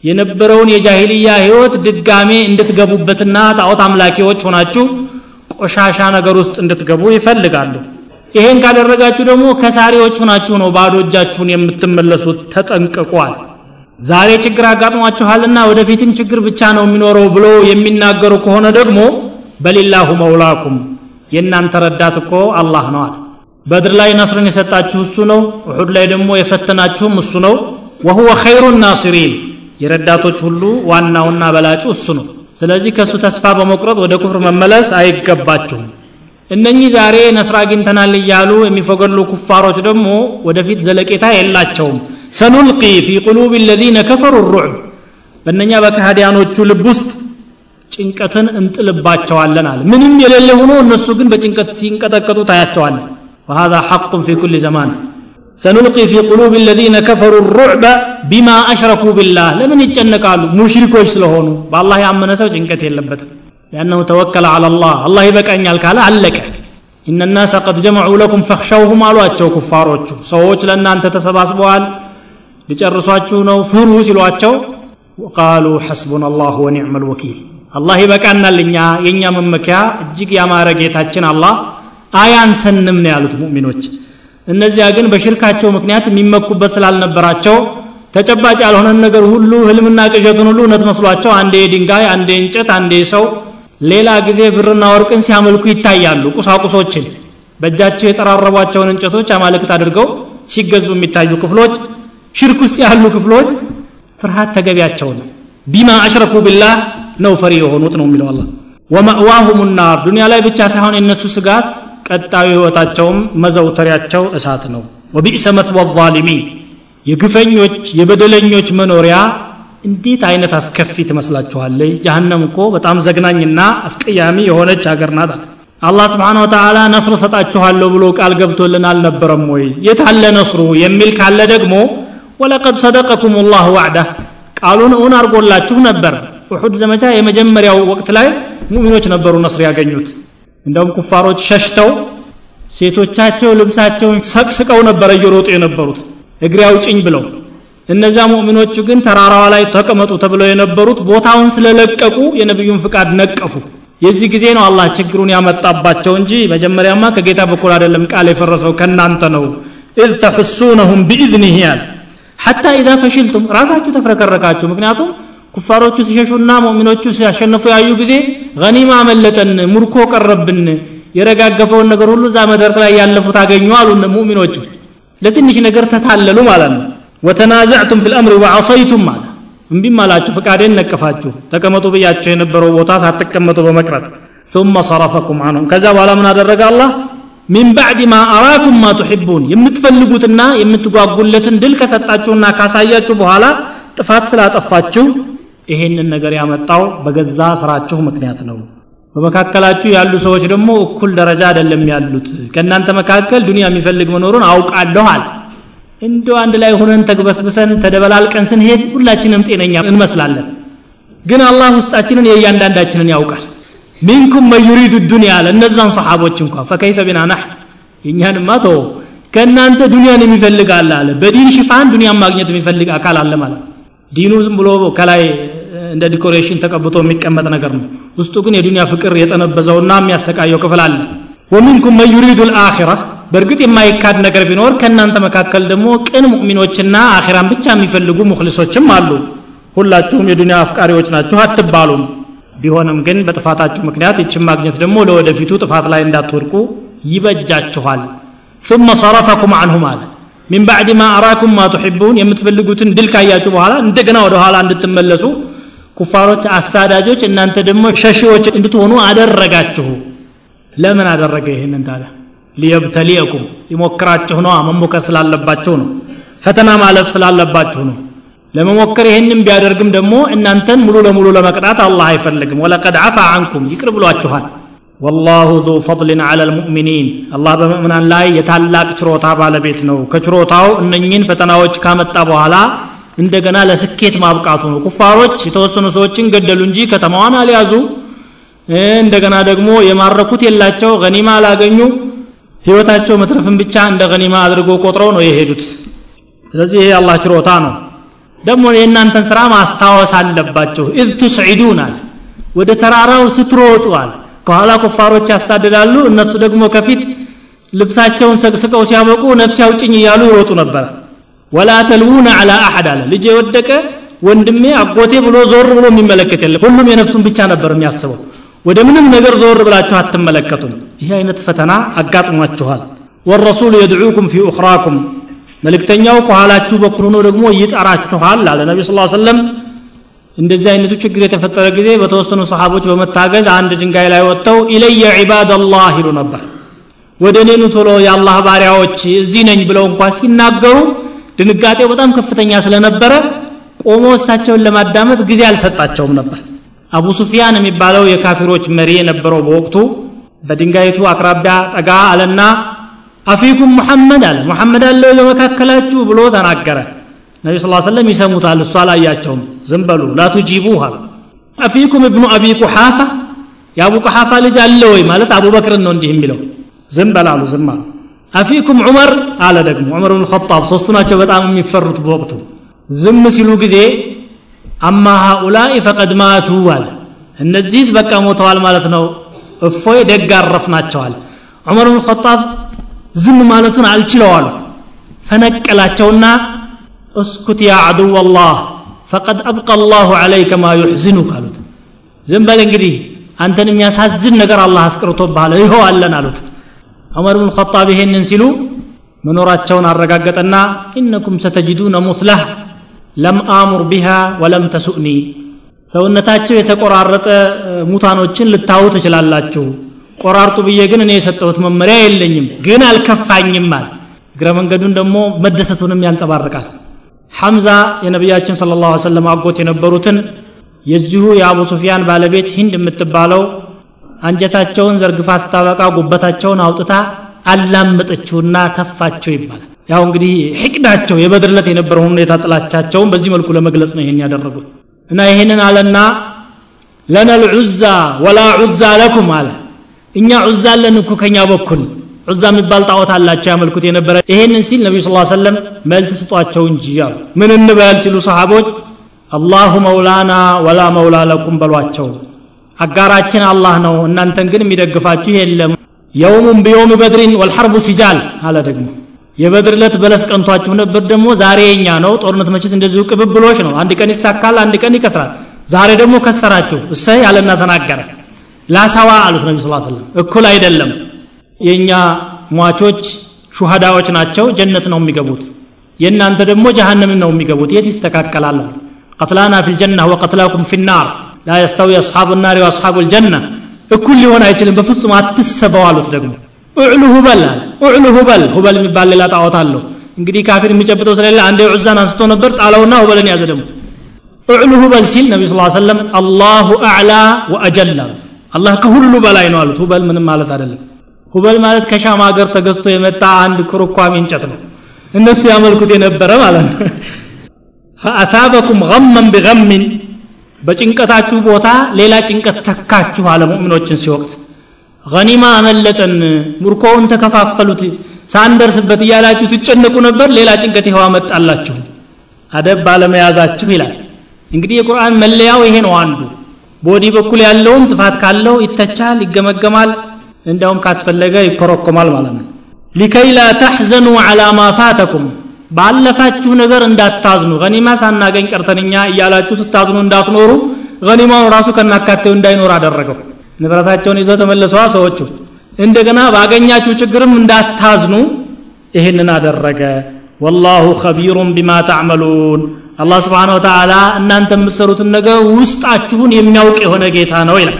የነበረውን የጃሂልያ ህይወት ድጋሜ እንድትገቡበትና ጣዖት አምላኪዎች ሆናችሁ ቆሻሻ ነገር ውስጥ እንድትገቡ ይፈልጋሉ። ይሄን ካደረጋችሁ ደግሞ ከሳሪዎች ሆናችሁ ነው ባዶ እጃችሁን የምትመለሱት። ተጠንቅቋል ዛሬ ችግር አጋጥሟችኋልና ወደፊትም ችግር ብቻ ነው የሚኖረው ብሎ የሚናገሩ ከሆነ ደግሞ በሊላሁ መውላኩም የእናንተ ረዳት እኮ አላህ አለ። በድር ላይ ነስርን የሰጣችሁ እሱ ነው ውሑድ ላይ ደግሞ የፈተናችሁም እሱ ነው። ወሁወ ኸይሩ ናሲሪን የረዳቶች ሁሉ ዋናውና በላጩ እሱ ነው ስለዚህ ከእሱ ተስፋ በመቁረጥ ወደ ኩፍር መመለስ አይገባችሁም እነኚህ ዛሬ ነስር አግኝተናል እያሉ የሚፈገሉ ኩፋሮች ደግሞ ወደፊት ዘለቄታ የላቸውም ሰኑልቂ ፊ ቁሉብ ለዚነ ከፈሩ ሩዕብ በእነኛ በካህዲያኖቹ ልብ ውስጥ ጭንቀትን እንጥልባቸዋለን አለ ምንም የሌለ ሆኖ እነሱ ግን በጭንቀት ሲንቀጠቀጡ ታያቸዋለን وهذا حق في كل زمان سنلقي في قلوب الذين كفروا الرعب بما أشركوا بالله لمن يتشنقالوا مشركوش ስለሆኑ በአላህ ያመነ ሰው ጭንቀት የለበትም لأنه توكل على الله الله ይበቃኛል ካለ አለቀ إن الناس قد جمعوا لكم فاخشوهم አሏቸው ኩፋሮቹ ሰዎች ለእናንተ ተሰባስበዋል ሊጨርሷችሁ ነው ፍሩ ሲሏቸው ቃሉ ሐስቡና አላሁ ወኒዕመ ልወኪል አላህ ይበቃናል እኛ የእኛ መመኪያ እጅግ ያማረ ጌታችን አላህ አያንሰንም ነው ያሉት ሙእሚኖች እነዚያ ግን በሽርካቸው ምክንያት የሚመኩበት ስላልነበራቸው ተጨባጭ ያልሆነን ነገር ሁሉ ህልምና ቅዠቱን ሁሉ እውነት መስሏቸው አንዴ ድንጋይ አንዴ እንጨት አንዴ ሰው ሌላ ጊዜ ብርና ወርቅን ሲያመልኩ ይታያሉ ቁሳቁሶችን። በእጃቸው የጠራረቧቸውን እንጨቶች አማልክት አድርገው ሲገዙ የሚታዩ ክፍሎች ሽርክ ውስጥ ያሉ ክፍሎች ፍርሃት ተገቢያቸው ነው። ቢማ አሽረኩ ቢላህ ነው ፈሪ የሆኑት ነው የሚለው አላ ወማእዋሁም ናር። ዱንያ ላይ ብቻ ሳይሆን የእነሱ ስጋት ቀጣዩ ህይወታቸውም መዘውተሪያቸው እሳት ነው። ወቢእሰ መስወ ዛሊሚን የግፈኞች የበደለኞች መኖሪያ እንዴት አይነት አስከፊ ትመስላችኋለች ጀሃነም እኮ በጣም ዘግናኝና አስቀያሚ የሆነች ሀገር ናት አላህ ስብሓን ወተዓላ ነስር ሰጣችኋለሁ ብሎ ቃል ገብቶልን አልነበረም ወይ? የታለ ነስሩ የሚል ካለ ደግሞ ወለቀድ ሰደቀኩም ላሁ ዋዕዳ ቃሉን እውን አድርጎላችሁ ነበር። ውሑድ ዘመቻ የመጀመሪያው ወቅት ላይ ሙእሚኖች ነበሩ ነስር ያገኙት እንደውም ኩፋሮች ሸሽተው ሴቶቻቸው ልብሳቸውን ሰቅስቀው ነበረ እየሮጡ የነበሩት። እግሬ አውጭኝ ብለው። እነዚያ ሙእሚኖቹ ግን ተራራዋ ላይ ተቀመጡ ተብለው የነበሩት ቦታውን ስለለቀቁ የነቢዩን ፍቃድ ነቀፉ። የዚህ ጊዜ ነው አላህ ችግሩን ያመጣባቸው እንጂ መጀመሪያማ ከጌታ በኩል አይደለም ቃል የፈረሰው ከእናንተ ነው። إذ تحسونهم بإذنه ያል حتى إذا فشلتم ራሳችሁ ተፍረከረካችሁ። ምክንያቱም ኩፋሮቹ ሲሸሹና ሙእሚኖቹ ሲያሸንፉ ያዩ ጊዜ ገኒማ አመለጠን ሙርኮ ቀረብን የረጋገፈውን ነገር ሁሉ እዛ መድረክ ላይ ያለፉት አገኙ አሉ ሙእሚኖቹ ለትንሽ ነገር ተታለሉ ማለት ነው ወተናዘዕቱም ፊ ልአምሪ ወዐሰይቱም አለ እምቢም አላችሁ ፍቃዴን ነቀፋችሁ ተቀመጡ ብያቸው የነበረው ቦታ ሳትቀመጡ በመቅረት ثم صرفكم عنهم ከዛ በኋላ ምን አደረገ አላህ ሚን ባዕድ ማ አራኩም ማ ቱሒቡን የምትፈልጉትና የምትጓጉለትን ድል ከሰጣችሁና ካሳያችሁ በኋላ ጥፋት ስላጠፋችሁ ይሄንን ነገር ያመጣው በገዛ ስራችሁ ምክንያት ነው። በመካከላችሁ ያሉ ሰዎች ደግሞ እኩል ደረጃ አይደለም ያሉት። ከእናንተ መካከል ዱንያ የሚፈልግ መኖሩን አውቃለሁ አለ። እንደው አንድ ላይ ሆነን ተግበስብሰን ተደበላልቀን ስንሄድ ሁላችንም ጤነኛ እንመስላለን። ግን አላህ ውስጣችንን የእያንዳንዳችንን ያውቃል። منكم من يريد አለ። እነዛን ሰሓቦች እንኳ فكيف بنا የእኛንማ ተው ከእናንተ ዱንያን የሚፈልግ አለ አለ። በዲን ሽፋን ዱንያን ማግኘት የሚፈልግ አካል አለ ማለት ዲኑ ዝም ብሎ ከላይ እንደ ዲኮሬሽን ተቀብቶ የሚቀመጥ ነገር ነው ውስጡ ግን የዱንያ ፍቅር የጠነበዘውና የሚያሰቃየው ክፍል አለ ወሚንኩም መን ዩሪዱ ልአኺራ በእርግጥ የማይካድ ነገር ቢኖር ከእናንተ መካከል ደግሞ ቅን ሙእሚኖችና አኺራን ብቻ የሚፈልጉ ሙክሊሶችም አሉ ሁላችሁም የዱንያ አፍቃሪዎች ናችሁ አትባሉም ቢሆንም ግን በጥፋታችሁ ምክንያት ይችን ማግኘት ደግሞ ለወደፊቱ ጥፋት ላይ እንዳትወድቁ ይበጃችኋል ثم صرفكم عنهم አለ ሚን ባዕድ ማ አራኩም ማ ቱሒቡን የምትፈልጉትን ድል ካያችሁ በኋላ እንደገና ወደ ኋላ እንድትመለሱ ኩፋሮች አሳዳጆች እናንተ ደግሞ ሸሺዎች እንድትሆኑ አደረጋችሁ። ለምን አደረገ ይህንን ታዲያ? ሊየብተሊየኩም ይሞክራችሁ ነው። መሞከር ስላለባችሁ ነው። ፈተና ማለፍ ስላለባችሁ ነው። ለመሞከር ይህንም ቢያደርግም ደግሞ እናንተን ሙሉ ለሙሉ ለመቅጣት አላህ አይፈልግም። ወለቀድ አፋ አንኩም ይቅር ብሏችኋል ወላሁ ዙ ፈضልን አላ ልሙእሚኒን። አላህ በምእምናን ላይ የታላቅ ችሮታ ባለቤት ነው። ከችሮታው እነኝን ፈተናዎች ካመጣ በኋላ እንደገና ለስኬት ማብቃቱ ነው። ኩፋሮች የተወሰኑ ሰዎችን ገደሉ እንጂ ከተማዋን አልያዙ። እንደገና ደግሞ የማረኩት የላቸው ገኒማ አላገኙ። ህይወታቸው መትረፍን ብቻ እንደ ገኒማ አድርጎ ቆጥረው ነው የሄዱት። ስለዚህ ይሄ አላህ ችሮታ ነው። ደግሞ የእናንተን ስራ ማስታወስ አለባቸው إذ تصعدون አለ። ወደ ተራራው ስትሮጡ አለ ከኋላ ኩፋሮች ያሳድዳሉ እነሱ ደግሞ ከፊት ልብሳቸውን ሰቅስቀው ሲያበቁ ነፍስ ያውጭኝ እያሉ ይሮጡ ነበር። ولا تلوون على أحد አለ። ልጅ የወደቀ ወንድሜ አጎቴ ብሎ ዞር ብሎ የሚመለከት የለም። ሁሉም የነፍሱን ብቻ ነበር የሚያስበው። ወደ ምንም ነገር ዞር ብላችሁ አትመለከቱም። ይህ አይነት ፈተና አጋጥሟችኋል። ወረሱሉ የድዑኩም ፊ ኡኽራኩም መልእክተኛው ከኋላችሁ በኩል ሆኖ ደግሞ ይጠራችኋል አለ ነቢ ስ ሰለም እንደዚህ አይነቱ ችግር የተፈጠረ ጊዜ በተወሰኑ ሰሓቦች በመታገዝ አንድ ድንጋይ ላይ ወጥተው ኢለየ ዒባደላህ ይሉ ነበር። ወደ እኔኑ ቶሎ የአላህ ባሪያዎች እዚህ ነኝ ብለው እንኳ ሲናገሩ ድንጋጤው በጣም ከፍተኛ ስለነበረ ቆሞ እሳቸውን ለማዳመጥ ጊዜ አልሰጣቸውም ነበር። አቡ ሱፊያን የሚባለው የካፊሮች መሪ የነበረው በወቅቱ በድንጋይቱ አቅራቢያ ጠጋ አለና አፊኩም ሙሐመድ አለ። ሙሐመድ አለ በመካከላችሁ ብሎ ተናገረ ነቢ ስ ሰለም ይሰሙታል። እሱ አላያቸውም ዝም በሉ ላቱጂቡህ አሉ አፊኩም እብኑ አቢ ቁሓፋ የአቡ ቁሓፋ ልጅ አለ ወይ? ማለት አቡበክርን ነው እንዲህ የሚለው። ዝም በላሉ ዝም አሉ። أفيكم عمر አለ ደግሞ ዑመር ብን ኸጣብ። ሶስቱ ናቸው በጣም የሚፈሩት በወቅቱ። ዝም ሲሉ ጊዜ أما هؤلاء فقد ماتوا አለ። እነዚህስ በቃ ሞተዋል ማለት ነው። እፎይ ደግ አረፍናቸዋል። ዑመር ብን ኸጣብ ዝም ማለቱን አልችል አሉ። ፈነቀላቸውና اسكت يا عدو الله فقد أبقى الله عليك ما يحزنك አሉት። ዝም በል እንግዲህ አንተን የሚያሳዝን ነገር አላህ አስቀርቶብሃል ይኸው አለን አሉት። ዑመር ብን ኸጣብ ይሄንን ሲሉ መኖራቸውን አረጋገጠና ኢነኩም ሰተጅዱነ ሙስላህ ለም አሙር ቢሃ ወለም ተሱእኒ። ሰውነታቸው የተቆራረጠ ሙታኖችን ልታዩ ትችላላችሁ። ቆራርጡ ብዬ ግን እኔ የሰጠሁት መመሪያ የለኝም ግን አልከፋኝም አለ። እግረ መንገዱን ደግሞ መደሰቱንም ያንጸባርቃል ሐምዛ የነቢያችን ስለ ላሁ ሰለም አጎት የነበሩትን የዚሁ የአቡ ሱፊያን ባለቤት ሂንድ የምትባለው አንጀታቸውን ዘርግፋ ስታበቃ ጉበታቸውን አውጥታ አላመጠችውና ተፋቸው ይባላል። ያው እንግዲህ ሕቅዳቸው የበድርለት የነበረውን ሁኔታ ጥላቻቸውን በዚህ መልኩ ለመግለጽ ነው ይሄን ያደረጉት። እና ይሄንን አለና ለነ ልዑዛ ወላ ዑዛ ለኩም አለ። እኛ ዑዛ አለን ከኛ በኩል ዑዛ የሚባል ጣዖት አላቸው ያመልኩት የነበረ። ይሄንን ሲል ነቢዩ ስ ሰለም መልስ ስጧቸው እንጂ አሉ። ምን እንበል ሲሉ ሰሃቦች አላሁ መውላና ወላ መውላ ለኩም በሏቸው። አጋራችን አላህ ነው እናንተን ግን የሚደግፋችሁ የለም። የውሙን ቢየውም በድሪን ወልሐርቡ ሲጃል አለ ደግሞ። የበድር ዕለት በለስ ቀንቷችሁ ነበር ደግሞ ዛሬ የኛ ነው። ጦርነት መቼስ እንደዚሁ ቅብብሎች ነው። አንድ ቀን ይሳካል አንድ ቀን ይከስራል። ዛሬ ደግሞ ከሰራችሁ። እሰይ አለና ተናገረ። ላሳዋ አሉት ነቢ ስ ሰለም እኩል አይደለም የእኛ ሟቾች ሹሃዳዎች ናቸው ጀነት ነው የሚገቡት። የእናንተ ደግሞ ጀሃነምን ነው የሚገቡት። የት ይስተካከላል? قتلانا في الجنة وقتلاكم في النار። لا يستوي أصحاب النار وأصحاب الجنة እኩል ሊሆን አይችልም በፍጹም አትሰበው አሉት ደግሞ። اعل هبل اعل هبل ሁበል የሚባል ሌላ ጣዖት አለው። እንግዲህ ካፊር የሚጨብጠው ስለሌለ አንዴ ዑዛን አንስቶ ነበር ጣለውና ሁበልን ያዘ ደግሞ። اعل هبل ሲል ነቢ ስ ሰለም الله أعلى አሉት። አላህ ከሁሉ በላይ ነው አሉት። ሁበል ምንም ማለት አይደለም ሁበል ማለት ከሻም ሀገር ተገዝቶ የመጣ አንድ ክርኳሚ እንጨት ነው። እነሱ ያመልኩት የነበረ ማለት ነው። ፈአታበኩም ገመን ቢገምን በጭንቀታችሁ ቦታ ሌላ ጭንቀት ተካችሁ አለ ሙእሚኖችን ሲወቅት። ገኒማ አመለጠን ሙርኮውን ተከፋፈሉት ሳንደርስበት እያላችሁ ትጨነቁ ነበር ሌላ ጭንቀት ይኸው አመጣላችሁ። አደብ ባለመያዛችሁ ይላል። እንግዲህ የቁርአን መለያው ይሄ ነው አንዱ። ቦዲ በኩል ያለውን ጥፋት ካለው ይተቻል ይገመገማል እንዲያውም ካስፈለገ ይኮረኮማል ማለት ነው። لكي لا تحزنوا على ما فاتكم ባለፋችሁ ነገር እንዳታዝኑ ገኒማ ሳናገኝ ቀርተንኛ እያላችሁ ስታዝኑ እንዳትኖሩ ገኒማውን ራሱ ከናካቴው እንዳይኖር አደረገው። ንብረታቸውን ይዘው ተመልሰዋል ሰዎቹ እንደገና ባገኛችሁ ችግርም እንዳታዝኑ ይህንን አደረገ። ወላሁ ኸቢሩን ቢማ ተዕመሉን። አላህ ስብሓን ወተዓላ እናንተ የምትሰሩትን ነገር ውስጣችሁን የሚያውቅ የሆነ ጌታ ነው ይላል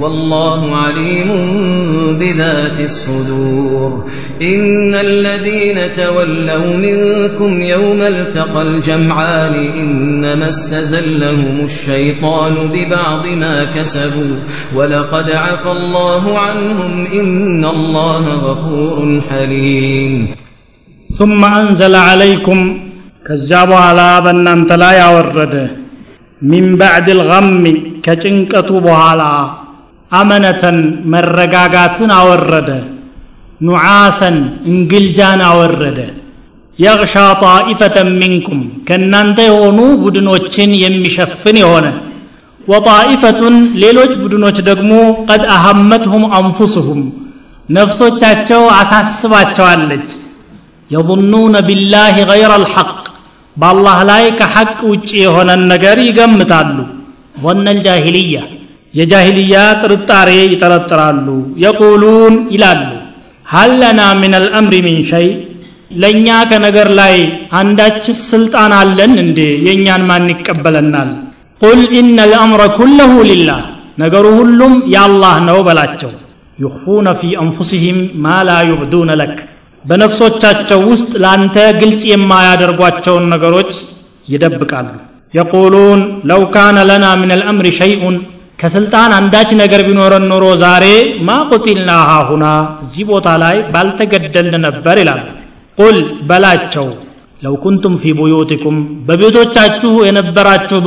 والله عليم بذات الصدور. إن الذين تولوا منكم يوم التقى الجمعان إنما استزلهم الشيطان ببعض ما كسبوا. ولقد عفى الله عنهم إن الله غفور حليم.
ثم أنزل عليكم كذابوا على بنان تلا يورده من بعد الغم ከጭንቀቱ በኋላ አመነተን መረጋጋትን አወረደ። ኑዓሰን እንግልጃን አወረደ። የግሻ ጣኢፈተን ሚንኩም ከእናንተ የሆኑ ቡድኖችን የሚሸፍን የሆነ። ወጣኢፈቱን ሌሎች ቡድኖች ደግሞ ቀድ አሐመትሁም አንፉስሁም። ነፍሶቻቸው አሳስባቸዋለች። የظኑነ ቢላህ ገይረ አልሐቅ በአላህ ላይ ከሐቅ ውጭ የሆነን ነገር ይገምታሉ ወነል ጃሂልያ የጃሂልያ ጥርጣሬ ይጠረጥራሉ። የቁሉን ይላሉ ሀለና ምን አልአምሪ ምን ሸይ ለእኛ ከነገር ላይ አንዳች ስልጣን አለን እንዴ? የእኛን ማን ይቀበለናል? ቁል ኢነ ልአምረ ኩለሁ ሊላህ ነገሩ ሁሉም የአላህ ነው በላቸው። ዩኽፉነ ፊ አንፉሲህም ማ ላ ዩብዱነ ለክ በነፍሶቻቸው ውስጥ ለአንተ ግልጽ የማያደርጓቸውን ነገሮች ይደብቃሉ። يقولون لو كان لنا من الأمر شيء كسلطان عنداج نگر بنور النورو زاري ما قتلناها هنا. جيبو تالاي بل تقدلنا نبار قل بلا اتشو. لو كنتم في بيوتكم ببيوتو تشاتشو ينبرا اتشو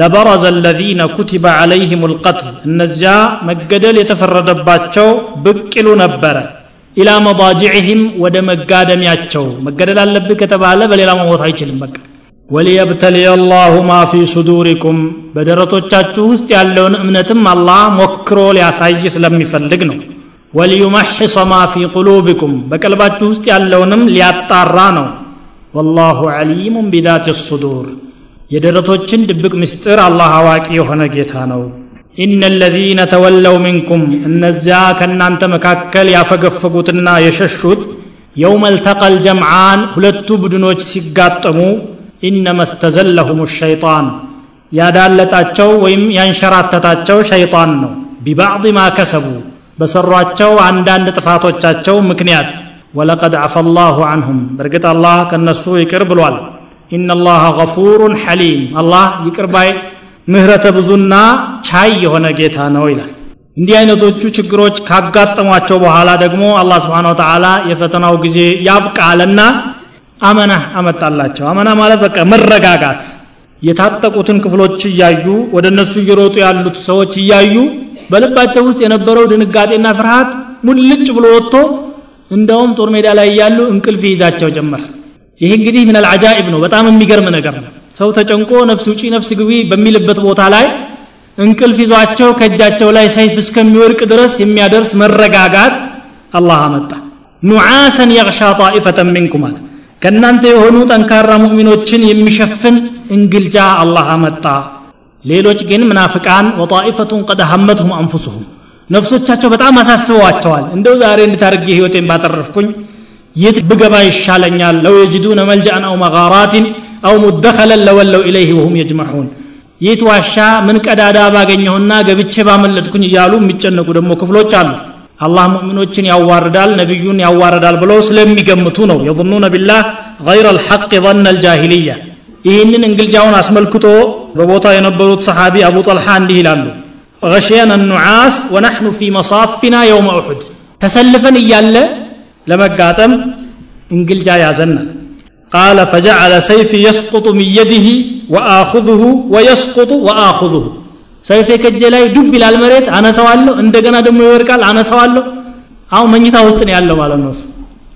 لبرز الذين كتب عليهم القتل. النزياء مقدل يتفرد باتشو بكلو نبرا إلى مضاجعهم ودمقادم ياتشو مقدل اللبك تبع لبل إلى موضع ወሊየብተልየ አላሁ ማ ፊ ሱዱሪኩም በደረቶቻችሁ ውስጥ ያለውን እምነትም አላህ ሞክሮ ሊያሳይ ስለሚፈልግ ነው። ወሊዩመሕص ማ ፊ ቁሉብኩም በቀልባችሁ ውስጥ ያለውንም ሊያጣራ ነው። ወላሁ ዓሊሙን ቢዛት ሱዱር የደረቶችን ድብቅ ምስጢር አላህ አዋቂ የሆነ ጌታ ነው። ኢነ ለዚነ ተወለው ሚንኩም እነዚያ ከእናንተ መካከል ያፈገፈጉትና የሸሹት የውመ ልተቀል ጀምዓን ሁለቱ ቡድኖች ሲጋጠሙ ኢነማ እስተዘለሁም ሸይጣን ያዳለጣቸው ወይም ያንሸራተታቸው ሸይጣን ነው። ببعض ما كسبوا በሰሯቸው አንዳንድ ጥፋቶቻቸው ምክንያት። ولقد عفا الله عنهم በእርግጥ አላህ ከነሱ ይቅር ብሏል። إن الله غفور حليم አላህ ይቅር ባይ ምህረተ ብዙና ቻይ የሆነ ጌታ ነው ይላል። እንዲህ አይነቶቹ ችግሮች ካጋጠሟቸው በኋላ ደግሞ አላህ سبحانه وتعالى የፈተናው ጊዜ ያብቃልና አመና አመጣላቸው። አመና ማለት በቃ መረጋጋት። የታጠቁትን ክፍሎች እያዩ ወደ እነሱ እየሮጡ ያሉት ሰዎች እያዩ በልባቸው ውስጥ የነበረው ድንጋጤና ፍርሃት ሙልጭ ብሎ ወጥቶ እንደውም ጦር ሜዳ ላይ እያሉ እንቅልፍ ይዛቸው ጀመር። ይህ እንግዲህ ምን አልዓጃኢብ ነው። በጣም የሚገርም ነገር ነው። ሰው ተጨንቆ ነፍስ ውጪ ነፍስ ግቢ በሚልበት ቦታ ላይ እንቅልፍ ይዟቸው ከእጃቸው ላይ ሰይፍ እስከሚወድቅ ድረስ የሚያደርስ መረጋጋት። አላህ አመጣ። ኑዓሰን የግሻ ጣኢፈተን ሚንኩም አለ ከእናንተ የሆኑ ጠንካራ ሙእሚኖችን የሚሸፍን እንግልጃ አላህ አመጣ። ሌሎች ግን ምናፍቃን ወጣኢፈቱን ቀድ ሀመትሁም አንፉሱሁም ነፍሶቻቸው በጣም አሳስበዋቸዋል። እንደው ዛሬ እንድታርጌ ህይወቴን ባጠረፍኩኝ የት ብገባ ይሻለኛል? ለው የጅዱነ መልጃአን አው መጋራትን አው ሙደኸለን ለወለው ኢለይህ ወሁም የጅመዑን። የት ዋሻ? ምን ቀዳዳ ባገኘሁና ገብቼ ባመለጥኩኝ እያሉ የሚጨነቁ ደግሞ ክፍሎች አሉ አላህ ሙእሚኖችን ያዋርዳል ነቢዩን ያዋርዳል ብለው ስለሚገምቱ ነው የظኑነ ቢላህ ገይረ ልሐቅ ظነ ልጃሂልያ ይህንን እንግልጃውን አስመልክቶ በቦታ የነበሩት ሰሓቢ አቡ ጠልሓ እንዲህ ይላሉ غشينا النعاس ونحن في مصافنا يوم أحد. تسلفاً إيالا لما قاتم إنجل جاي عزنا قال فجعل سيفي يسقط من يده وآخذه ويسقط وآخذه. ሰይፌ ከእጄ ላይ ዱብ ይላል መሬት አነሳዋለሁ እንደገና ደግሞ ይወድቃል አነሳዋለሁ አሁን መኝታ ውስጥ ነው ያለው ማለት ነው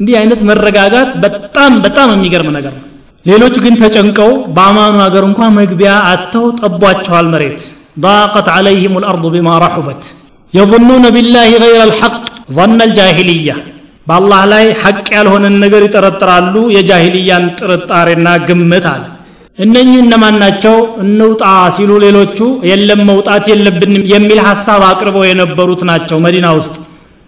እንዲህ አይነት መረጋጋት በጣም በጣም የሚገርም ነገር ነው ሌሎች ግን ተጨንቀው በአማኑ ሀገር እንኳ መግቢያ አጥተው ጠቧቸዋል መሬት ضاقت عليهم الأرض بما رحبت يظنون بالله غير الحق ظن الجاهلية በአላህ ላይ ሐቅ ያልሆነን ነገር ይጠረጥራሉ የጃሂልያን ጥርጣሬና ግምት አለ እነኚህ እነማን ናቸው? እንውጣ ሲሉ ሌሎቹ የለም መውጣት የለብንም የሚል ሐሳብ አቅርበው የነበሩት ናቸው መዲና ውስጥ።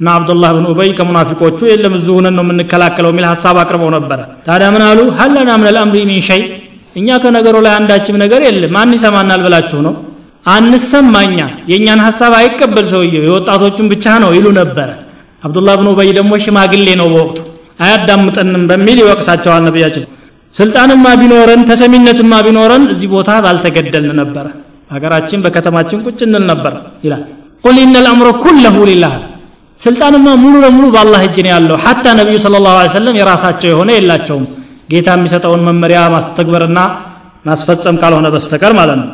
እና አብዱላህ ብን ኡበይ ከሙናፊቆቹ የለም እዚሁ ሆነን ነው የምንከላከለው የሚል ሐሳብ አቅርበው ነበረ። ታዲያ ምን አሉ? ሀለና ምን አልአምሪ ሚን ሸይ? እኛ ከነገሩ ላይ አንዳችም ነገር የለም። ማን ይሰማናል ብላችሁ ነው? አንሰማኛ። የእኛን ሐሳብ አይቀበል ሰውየው የወጣቶቹን ብቻ ነው ይሉ ነበረ። አብዱላህ ብን ኡበይ ደግሞ ሽማግሌ ነው በወቅቱ። አያዳምጠንም በሚል ይወቅሳቸዋል ነቢያችን ስልጣንማ ቢኖረን ተሰሚነትማ ቢኖረን እዚህ ቦታ ባልተገደልን ነበረ። ሀገራችን በከተማችን ቁጭ እንል ነበር ይላል። ቁል ኢነ ልአምሮ ኩለሁ ሊላህ። ስልጣንማ ሙሉ ለሙሉ በአላህ እጅ ነው ያለው። ሐታ ነቢዩ ስለ ላሁ ሰለም የራሳቸው የሆነ የላቸውም። ጌታ የሚሰጠውን መመሪያ ማስተግበርና ማስፈጸም ካልሆነ በስተቀር ማለት ነው።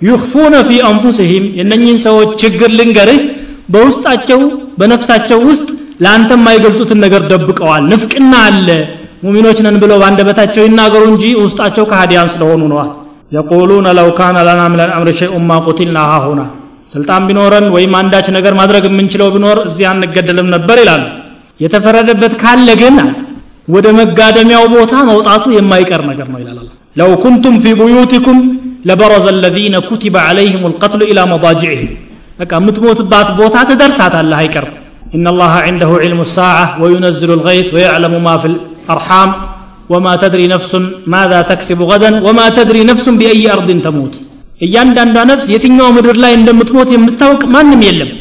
ዩኽፉነ ፊ አንፉሲህም የእነኝህን ሰዎች ችግር ልንገርህ በውስጣቸው በነፍሳቸው ውስጥ ለአንተ የማይገልጹትን ነገር ደብቀዋል። ንፍቅና አለ ሙሚኖች ነን ብለው በአንደበታቸው ይናገሩ እንጂ ውስጣቸው ከሃዲያን ስለሆኑ ነዋል የቁሉነ ለው ካነ ለና ምን ልአምር ሸይኡን ማ ቁቲልና ሃሁና ስልጣን ቢኖረን ወይም አንዳች ነገር ማድረግ የምንችለው ቢኖር እዚያ አንገደልም ነበር ይላሉ የተፈረደበት ካለ ግን ወደ መጋደሚያው ቦታ መውጣቱ የማይቀር ነገር ነው ይላል አላህ ለው ኩንቱም ፊ ቡዩቲኩም ለበረዘ الذين كتب عليهم القتل الى مضاجعهم በቃ የምትሞትባት ቦታ ትደርሳታለህ አይቀርም إن الله عنده علم الساعة وينزل الغيث ويعلم ما في الأرحام وما تدري نفس ماذا تكسب غدا وما تدري نفس بأي أرض تموت እያንዳንዷ ነፍስ የትኛው ምድር ላይ እንደምትሞት የምታውቅ ማንም የለም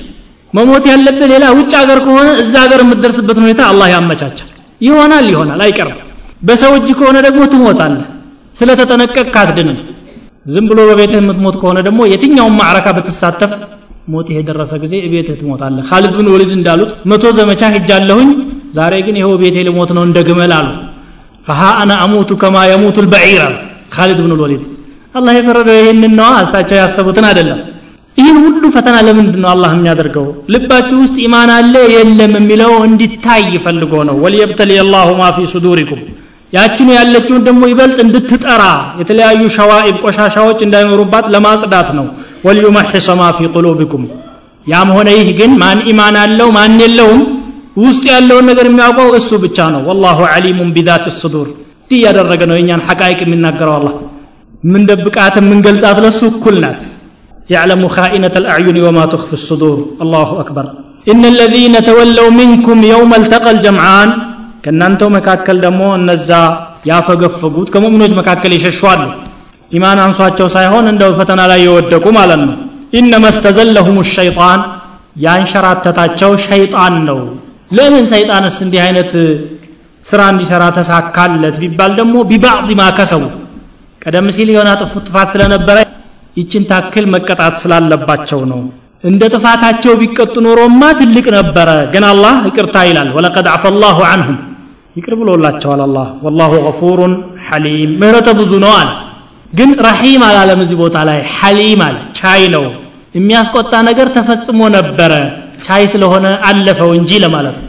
መሞት ያለብህ ሌላ ውጭ ሀገር ከሆነ እዛ ሀገር የምትደርስበትን ሁኔታ አላህ ያመቻቻል ይሆናል ይሆናል አይቀርም በሰው እጅ ከሆነ ደግሞ ትሞታለህ ስለተጠነቀቅ አትድንም ዝም ብሎ በቤትህ የምትሞት ከሆነ ደግሞ የትኛውን ማዕረካ ብትሳተፍ ሞት የደረሰ ጊዜ ቤትህ ትሞታለህ ካሊድ ብን ወሊድ እንዳሉት መቶ ዘመቻ ሄጃለሁኝ ዛሬ ግን ይኸው ቤቴ ልሞት ነው እንደ ግመል አሉ። فها أنا أموت كما يموت البعير አሉ። ካሊድ ብን ወሊድ አላህ የፈረደው ይህንን ነዋ እሳቸው ያሰቡትን አይደለም። ይህን ሁሉ ፈተና ለምንድን ነው አላህ የሚያደርገው? ልባችሁ ውስጥ ኢማን አለ የለም የሚለው እንዲታይ ፈልጎ ነው። وليبتلي الله ما في صدوركم ያችኑ ያለችውን ደግሞ ይበልጥ እንድትጠራ የተለያዩ ሸዋኢብ ቆሻሻዎች እንዳይኖሩባት ለማጽዳት ነው። ወሊዩመሕሰ ማ ፊ ቁሉቢኩም ያም ሆነ ይህ ግን ማን ኢማን አለው ማን የለውም ውስጥ ያለውን ነገር የሚያውቀው እሱ ብቻ ነው ወላሁ ዓሊሙን ቢዛት ሱዱር ይህ እያደረገ ነው የእኛን ሐቃይቅ የሚናገረው አላህ ምንደብቃት የምንገልጻት ለሱ እኩል ናት يعلم خائنة الأعين وما تخفي الصدور الله أكبر إن الذين تولوا منكم يوم التقى الجمعان ከእናንተው መካከል ደግሞ እነዛ ያፈገፈጉት ከሙእሚኖች መካከል ይሸሿሉ ኢማን አንሷቸው ሳይሆን እንደው ፈተና ላይ የወደቁ ማለት ነው ኢነማ እስተዘለሁም ሸይጣን ያንሸራተታቸው ሸይጣን ነው ለምን ሰይጣንስ እንዲህ አይነት ስራ እንዲሰራ ተሳካለት ቢባል ደግሞ ቢባዕድ ማ ከሰቡ? ቀደም ሲል የሆነ ጥፉት ጥፋት ስለነበረ ይችን ታክል መቀጣት ስላለባቸው ነው። እንደ ጥፋታቸው ቢቀጡ ኖሮማ ትልቅ ነበረ። ግን አላህ ይቅርታ ይላል። ወለቀድ አፈ ላሁ አንሁም ይቅር ብሎላቸዋል አላህ። ወላሁ ገፉሩን ሐሊም። ምህረተ ብዙ ነው አለ። ግን ረሒም አላለም እዚህ ቦታ ላይ። ሐሊም አለ። ቻይ ነው። የሚያስቆጣ ነገር ተፈጽሞ ነበረ ቻይ ስለሆነ አለፈው እንጂ ለማለት ነው